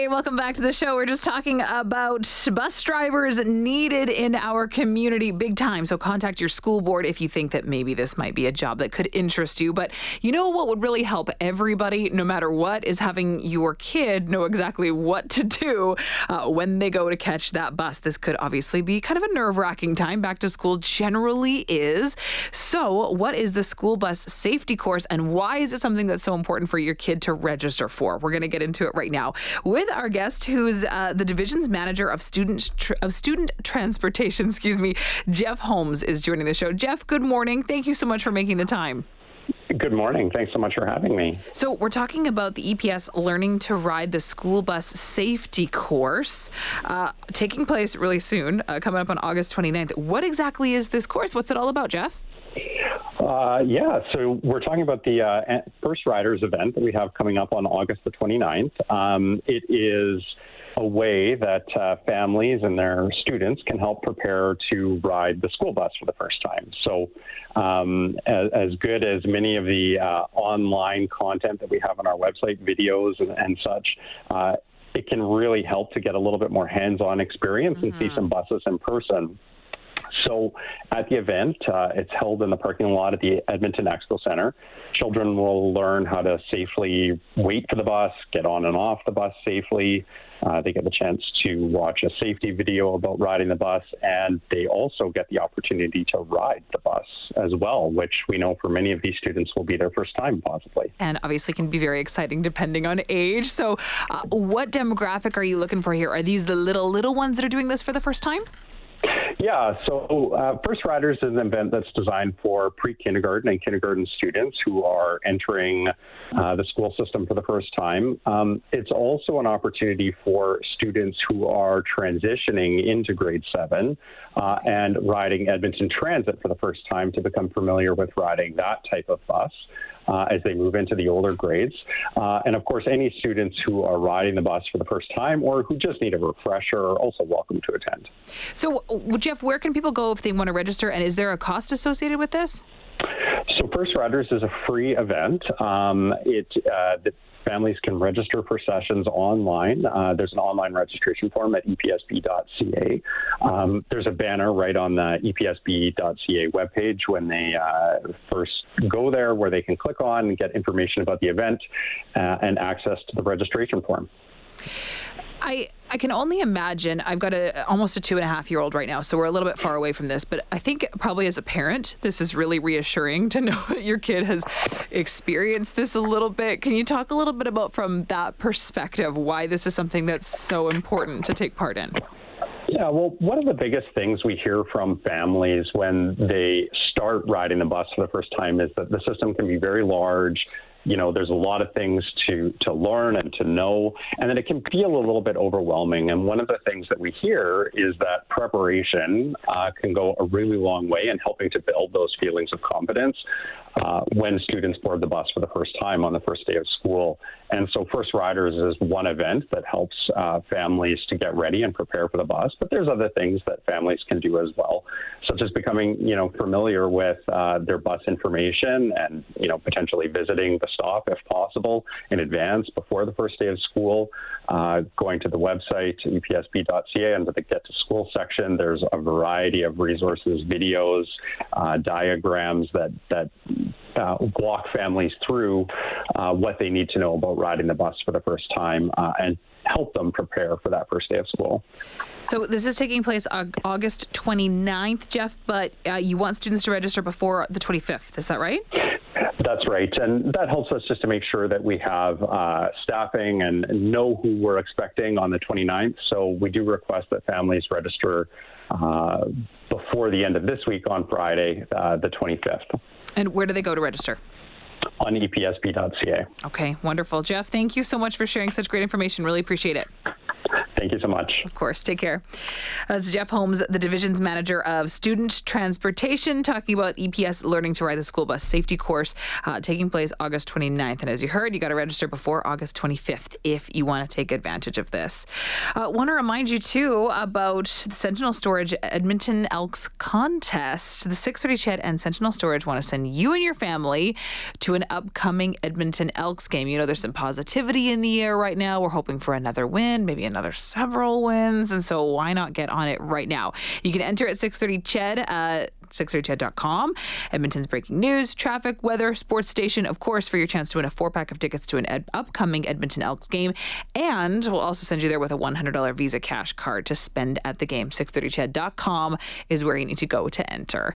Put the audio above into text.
Hey, welcome back to the show. We're just talking about bus drivers needed in our community big time. So contact your school board if you think that maybe this might be a job that could interest you. But you know what would really help everybody, no matter what, is having your kid know exactly what to do uh, when they go to catch that bus. This could obviously be kind of a nerve wracking time. Back to school generally is. So, what is the school bus safety course and why is it something that's so important for your kid to register for? We're going to get into it right now with our guest, who's uh, the division's manager of student tr- of student transportation. Excuse me, Geoff Holmes is joining the show. Geoff, good morning. Thank you so much for making the time. Good morning. Thanks so much for having me. So, we're talking about the EPS Learning to Ride the School Bus Safety course uh, taking place really soon, uh, coming up on August 29th. What exactly is this course? What's it all about, Geoff? Uh, yeah, so we're talking about the uh, First Riders event that we have coming up on August the 29th. Um, it is a way that uh, families and their students can help prepare to ride the school bus for the first time. So, um, as, as, good as many of the uh, online content that we have on our website, videos and, and such, uh, it can really help to get a little bit more hands on experience mm-hmm. and see mm-hmm. some buses in person. So at the event, uh, it's held in the parking lot at the Edmonton Expo Center. Children will learn how to safely wait for the bus, get on and off the bus safely. Uh, they get the chance to watch a safety video about riding the bus, and they also get the opportunity to ride the bus as well, which we know for many of these students will be their first time, possibly. And obviously can be very exciting depending on age. So, uh, what demographic are you looking for here? Are these the little, little ones that are doing this for the first time? Yeah, so uh, First Riders is an event that's designed for pre kindergarten and kindergarten students who are entering uh, the school system for the first time. Um, it's also an opportunity for students who are transitioning into grade seven uh, and riding Edmonton Transit for the first time to become familiar with riding that type of bus uh, as they move into the older grades. Uh, and of course, any students who are riding the bus for the first time or who just need a refresher are also welcome to attend. So, Geoff, where can people go if they want to register? And is there a cost associated with this? First Riders is a free event. Um, it uh, the families can register for sessions online. Uh, there's an online registration form at epsb.ca. Um, there's a banner right on the epsb.ca webpage when they uh, first go there where they can click on and get information about the event uh, and access to the registration form. I I can only imagine. I've got a almost a two and a half year old right now, so we're a little bit far away from this. But I think probably as a parent, this is really reassuring to know that your kid has experienced this a little bit. Can you talk a little bit about from that perspective why this is something that's so important to take part in? Yeah, well, one of the biggest things we hear from families when they start riding the bus for the first time is that the system can be very large you know, there's a lot of things to to learn and to know, and then it can feel a little bit overwhelming. And one of the things that we hear is that preparation uh, can go a really long way in helping to build those feelings of confidence uh, when students board the bus for the first time on the first day of school. And so, First Riders is one event that helps uh, families to get ready and prepare for the bus. But there's other things that families can do as well, such as becoming, you know, familiar with uh, their bus information and, you know, potentially visiting the stop if possible in advance before the first day of school. Uh, going to the website epsb.ca under the Get to School section, there's a variety of resources, videos, uh, diagrams that that uh, walk families through uh, what they need to know about riding the bus for the first time uh, and help them prepare for that first day of school. So this is taking place August 29th, Geoff, but uh, you want students to register before the 25th. Is that right? That's right. And that helps us just to make sure that we have uh, staffing and know who we're expecting on the 29th. So we do request that families register uh, before the end of this week on Friday, uh, the 25th. And where do they go to register? On epsb.ca. Okay, wonderful. Geoff, thank you so much for sharing such great information. Really appreciate it. Thank you so much. Of course. Take care. That's Geoff Holmes, the division's manager of student transportation, talking about EPS Learning to Ride the School Bus Safety Course uh, taking place August 29th. And as you heard, you got to register before August 25th if you want to take advantage of this. Uh, want to remind you, too, about the Sentinel Storage Edmonton Elks contest. The 630 CHED and Sentinel Storage want to send you and your family to an upcoming Edmonton Elks game. You know, there's some positivity in the air right now. We're hoping for another win, maybe another several wins. And so why not get on it right now? You can enter at 630 CHED. Uh, 630ched.com. Edmonton's breaking news, traffic, weather, sports station, of course, for your chance to win a four pack of tickets to an ed- upcoming Edmonton Elks game. And we'll also send you there with a $100 Visa cash card to spend at the game. 630ched.com is where you need to go to enter.